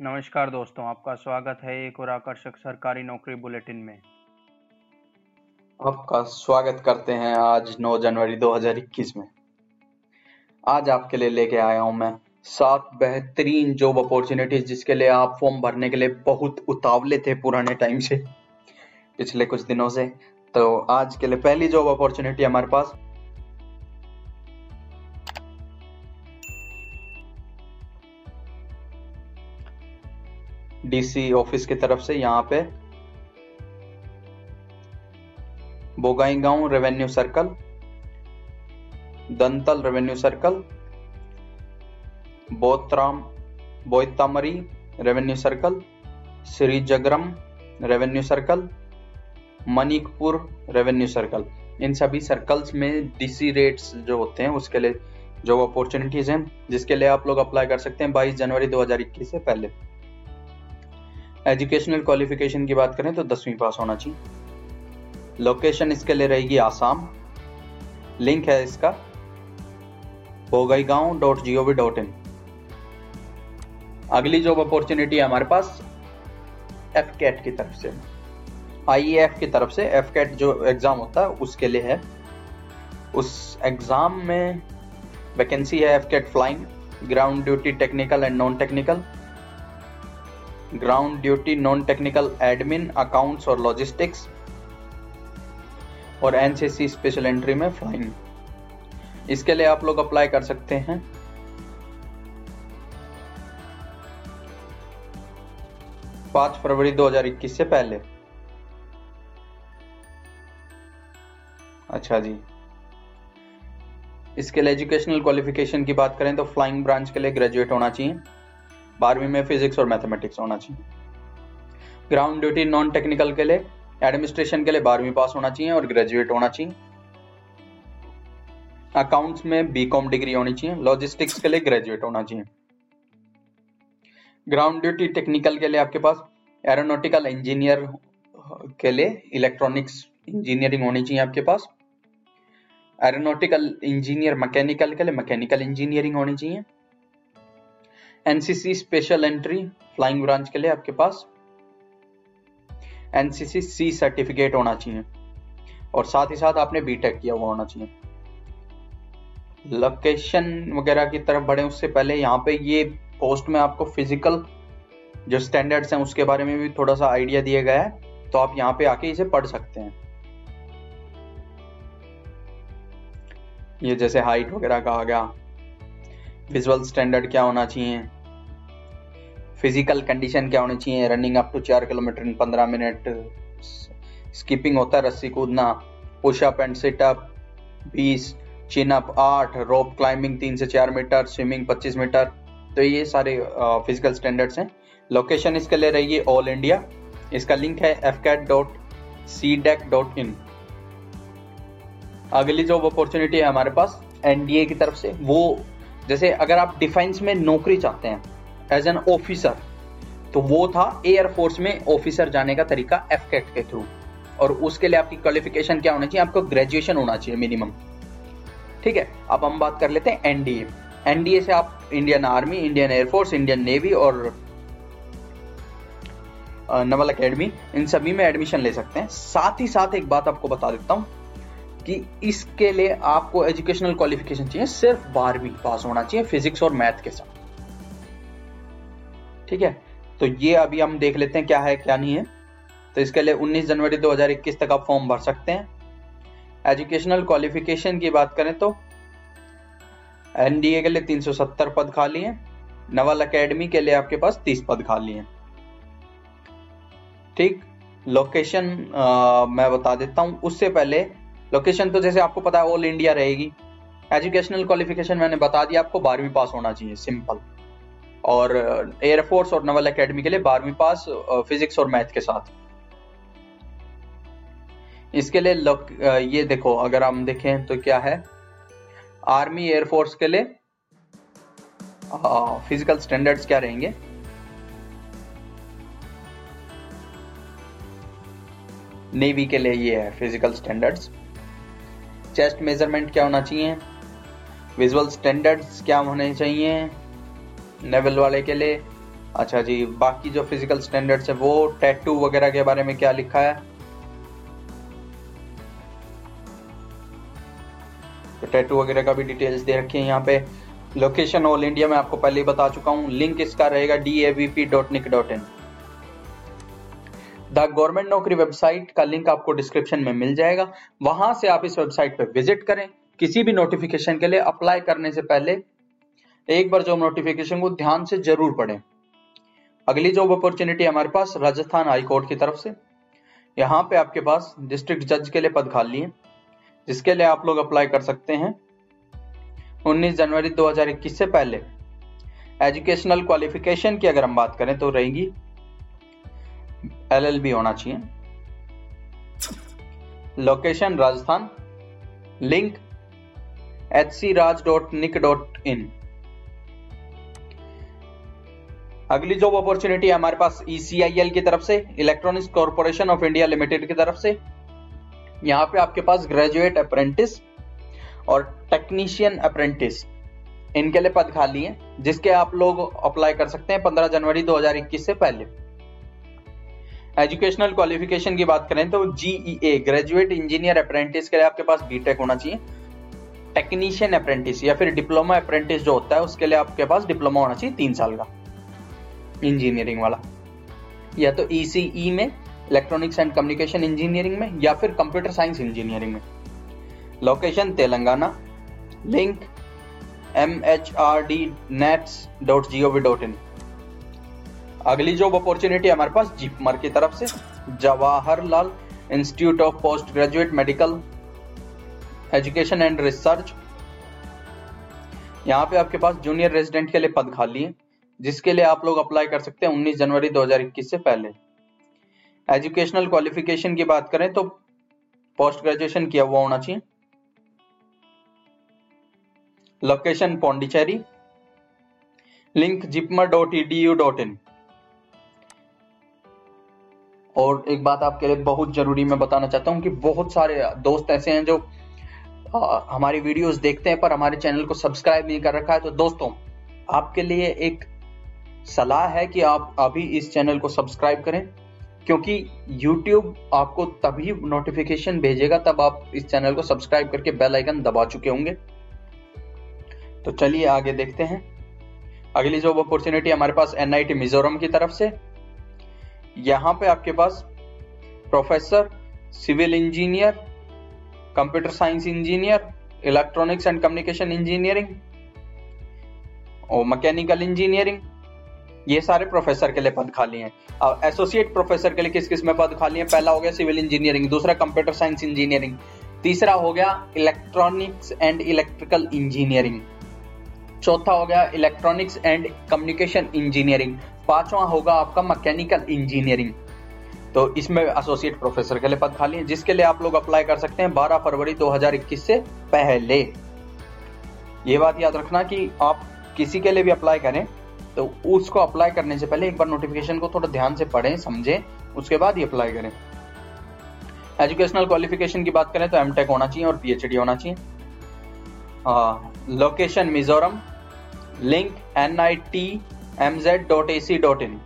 नमस्कार दोस्तों, आपका स्वागत है एक और आकर्षक सरकारी नौकरी बुलेटिन में। आपका स्वागत करते हैं आज 9 जनवरी 2021 में। आज आपके लिए लेके आया हूँ मैं सात बेहतरीन जॉब अपॉर्चुनिटीज़ जिसके लिए आप फॉर्म भरने के लिए बहुत उतावले थे पुराने टाइम से, पिछले कुछ दिनों से। तो आज के लिए पहली जॉब अपॉर्चुनिटी हमारे पास डीसी ऑफ़िस की तरफ़ से यहाँ पे Bongaigaon revenue circle Dangtol revenue circle बोतराम Boitamari revenue circle Srijangram revenue circle Manikpur revenue circle इन सभी सर्कल्स में डीसी रेट्स जो होते हैं, उसके लिए जो अपॉर्चुनिटीज़ हैं, जिसके लिए आप लोग अप्लाई कर सकते हैं 22 जनवरी 2021 से पहले। एजुकेशनल क्वालिफिकेशन की बात करें तो दसवीं पास होना चाहिए। लोकेशन इसके लिए रहेगी आसाम। लिंक है इसका। Bongaigaon dot G O V dot in अगली जॉब अपॉर्चुनिटी है हमारे पास एफ़ कैट की तरफ़ से। आई एफ़ की तरफ़ से एफ़ कैट जो एग्ज़ाम होता है उसके लिए है। उस एग्ज़ाम में वैकेंसी है AFCAT flying ground duty technical and non technical ground duty non technical admin accounts और लॉजिस्टिक्स और एनसीसी स्पेशल एंट्री में फ्लाइंग इसके लिए आप लोग अप्लाई कर सकते हैं। पाँच फरवरी 2021 से पहले। अच्छा जी। इसके लिए एजुकेशनल क्वालिफिकेशन की बात करें तो फ्लाइंग ब्रांच के लिए ग्रेजुएट होना चाहिए। बारहवीं में फिजिक्स और मैथमेटिक्स होना चाहिए। ग्राउंड ड्यूटी नॉन टेक्निकल के लिए एडमिनिस्ट्रेशन के लिए बारहवीं पास होना चाहिए और ग्रेजुएट होना चाहिए। अकाउंट्स में बीकॉम डिग्री होनी चाहिए लॉजिस्टिक्स के लिए ग्रेजुएट होना चाहिए। ग्राउंड ड्यूटी टेक्निकल के लिए आपके पास एरोनोटिकल इंजीनियर के लिए इलेक्ट्रॉनिक्स इंजीनियरिंग होनी चाहिए आपके पास। एरोनोटिकल इंजीनियर मैकेनिकल के लिए मैकेनिकल इंजीनियरिंग होनी चाहिए। NCC special entry flying branch के लिए आपके पास एनसीसी सी सर्टिफिकेट होना चाहिए। और साथ ही साथ आपने बीटेक किया हुआ होना चाहिए। लोकेशन वगैरह की तरफ़ बढ़े, उससे पहले यहाँ पे ये पोस्ट में आपको फ़िज़िकल जो स्टैंडर्ड्स हैं, उसके बारे में भी थोड़ा सा आइडिया दिया गया है। तो आप यहाँ पे आके इसे पढ़ सकते हैं। ये जैसे हाइट वगैरह का आ गया। विजुअल स्टैंडर्ड क्या होना चाहिए? फ़िज़िकल कंडीशन क्या होनी चाहिए? रनिंग अप टू चार किलोमीटर इन पंद्रह मिनट स्कीपिंग होता है, रस्सी कूदना पुशअप एंड सिटअप बीस चिनअप आठ रोप क्लाइंबिंग तीन से चार मीटर स्विमिंग पच्चीस मीटर। तो ये सारे फ़िज़िकल स्टैंडर्ड्स हैं। लोकेशन इसके लिए रहेगी ऑल इंडिया इसका लिंक है AFCAT dot CDAC dot in अगली जॉब अपॉर्चुनिटी है हमारे पास एनडीए की तरफ़ से। वो, जैसे अगर आप डिफेंस में नौकरी चाहते हैं एज एन ऑफिसर तो वो था एयरफोर्स में ऑफिसर जाने का तरीका एफ़ के थ्रू और उसके लिए आपकी क्वालिफिकेशन क्या होना चाहिए? आपको ग्रेजुएशन होना चाहिए मिनिमम ठीक है? अब हम बात कर लेते हैं एनडीए एनडीए से आप Indian army Indian air force Indian navy और नवल अकेडमी इन सभी में एडमिशन ले सकते हैं। साथ ही साथ एक बात आपको बता देता हूँ कि इसके लिए आपको एजुकेशनल क्वालिफिकेशन चाहिए। सिर्फ़ बारहवीं पास होना चाहिए फिजिक्स और मैथ के साथ। ठीक है? तो ये अभी हम देख लेते हैं क्या है, क्या नहीं है। तो इसके लिए 19 जनवरी 2021 तक आप फॉर्म भर सकते हैं। एजुकेशनल क्वालिफिकेशन की बात करें तो एनडीए के लिए 370 पद खाली हैं। नवल अकेडमी के लिए आपके पास 30 पद खाली हैं। ठीक? लोकेशन मैं बता देता हूँ। उससे पहले लोकेशन तो जैसे आपको पता है ऑल इंडिया रहेगी। एजुकेशनल क्वालिफिकेशन मैंने बता दिया, आपको बारहवीं पास होना चाहिए सिंपल और एयरफोर्स और नवल एकेडमी के लिए बारहवीं पास फिजिक्स और मैथ के साथ। इसके लिए ये देखो, अगर हम देखें तो क्या है? आर्मी एयरफोर्स के लिए फ़िज़िकल स्टैंडर्ड्स क्या रहेंगे? नेवी के लिए ये है फ़िज़िकल स्टैंडर्ड्स चेस्ट मेज़रमेंट क्या होना चाहिए? विजुअल स्टैंडर्ड्स क्या होने चाहिए? नेवल वाले के लिए। अच्छा जी, बाकी जो फ़िज़िकल स्टैंडर्ड्स है, वो टैटू वगैरह के बारे में क्या लिखा है? तो टैटू वगैरह का भी डिटेल्स दे रखी है यहाँ पे। लोकेशन ऑल इंडिया में आपको पहले ही बता चुका हूँ। लिंक इसका रहेगा D A V P dot NIC dot in the government naukri website का लिंक आपको डिस्क्रिप्शन में मिल जाएगा। वहाँ से आप इस वेबसाइट पर विज़िट करें। किसी भी नोटिफिकेशन के लिए अप्लाई करने से पहले एक बार जॉब नोटिफिकेशन को ध्यान से ज़रूर पढ़ें। अगली जॉब अपॉर्चुनिटी हमारे पास राजस्थान हाई कोर्ट की तरफ़ से। यहाँ पे आपके पास डिस्ट्रिक्ट जज के लिए पद खाली है, जिसके लिए आप लोग अप्लाई कर सकते हैं। 19 जनवरी 2021 से पहले एजुकेशनल क्वालिफिकेशन की अगर हम बात करें तो रहेगी एलएलबी होना चाहिए। Location Rajasthan link H C raj dot NIC dot in अगली जॉब अपॉर्चुनिटी हमारे पास ईसीआईएल की तरफ़ से electronics corporation of India limited की तरफ़ से। यहाँ पे आपके पास ग्रेजुएट अप्रेंटिस और टेक्नीशियन अप्रेंटिस इनके लिए पद खाली है, जिसके आप लोग अप्लाई कर सकते हैं 15 जनवरी 2021 से पहले। एजुकेशनल क्वालिफिकेशन की बात करें तो जीईए ग्रेजुएट इंजीनियर अप्रेंटिस के लिए आपके पास बीटेक होना चाहिए। टेक्नीशियन अप्रेंटिस या फिर डिप्लोमा अप्रेंटिस जो होता है, उसके लिए आपके पास डिप्लोमा होना चाहिए तीन साल का। इंजीनियरिंग वाला। या तो ईसीई e e में इलेक्ट्रॉनिक्स एंड कम्युनिकेशन इंजीनियरिंग में, या फिर कंप्यूटर साइंस इंजीनियरिंग में। Location Telangana link M H R D nets dot G O V dot in अगली जॉब अपॉर्चुनिटी हमारे पास जीपमर की तरफ़ से Jawaharlal institute of post graduate medical education and research यहाँ पे आपके पास जूनियर रेजिडेंट के लिए पद खाली है। जिसके लिए आप लोग अप्लाई कर सकते हैं 19 जनवरी 2021 से पहले। एजुकेशनल क्वालिफिकेशन की बात करें तो पोस्ट ग्रेजुएशन किया हुआ होना चाहिए। Location Pondicherry link JIPMER dot E dot in और एक बात आपके लिए बहुत ज़रूरी मैं बताना चाहता हूँ कि बहुत सारे दोस्त ऐसे हैं जो हमारी वीडियोस देखते हैं पर हमारे चैनल को सब्सक्राइब नहीं कर रखा है। तो दोस्तों, आपके लिए एक सलाह है कि आप अभी इस चैनल को सब्सक्राइब करें, क्योंकि YouTube आपको तभी नोटिफिकेशन भेजेगा तब आप इस चैनल को सब्सक्राइब करके बेल आइकन दबा चुके होंगे। तो चलिए आगे देखते हैं। अगली जॉब अपॉर्चुनिटी हमारे पास एनआईटी मिजोरम की तरफ़ से। यहाँ पे आपके पास professor civil engineer computer science engineer electronics and communication engineering और मैकेनिकल इंजीनियरिंग ये सारे प्रोफेसर के लिए पद खाली हैं। एसोसिएट प्रोफेसर के लिए किस किसमें पद खाली हैं? पहला हो गया सिविल इंजीनियरिंग दूसरा कंप्यूटर साइंस इंजीनियरिंग तीसरा हो गया इलेक्ट्रॉनिक्स एंड इलेक्ट्रिकल इंजीनियरिंग चौथा हो गया इलेक्ट्रॉनिक्स एंड कम्युनिकेशन इंजीनियरिंग पांचवा होगा आपका मैकेनिकल इंजीनियरिंग तो इसमें एसोसिएट प्रोफेसर के लिए पद खाली है, जिसके लिए आप लोग अप्लाई कर सकते हैं 12 फरवरी 2021 से पहले। ये बात याद रखना कि आप किसी के लिए भी अप्लाई करें तो उसको अप्लाई करने से पहले एक बार नोटिफिकेशन को थोड़ा ध्यान से पढ़ें, समझें, उसके बाद ही अप्लाई करें। एजुकेशनल क्वालिफिकेशन की बात करें तो एम टेक होना चाहिए और पीएचडी होना चाहिए। Location Mizoram link N I T M Z dot A C dot in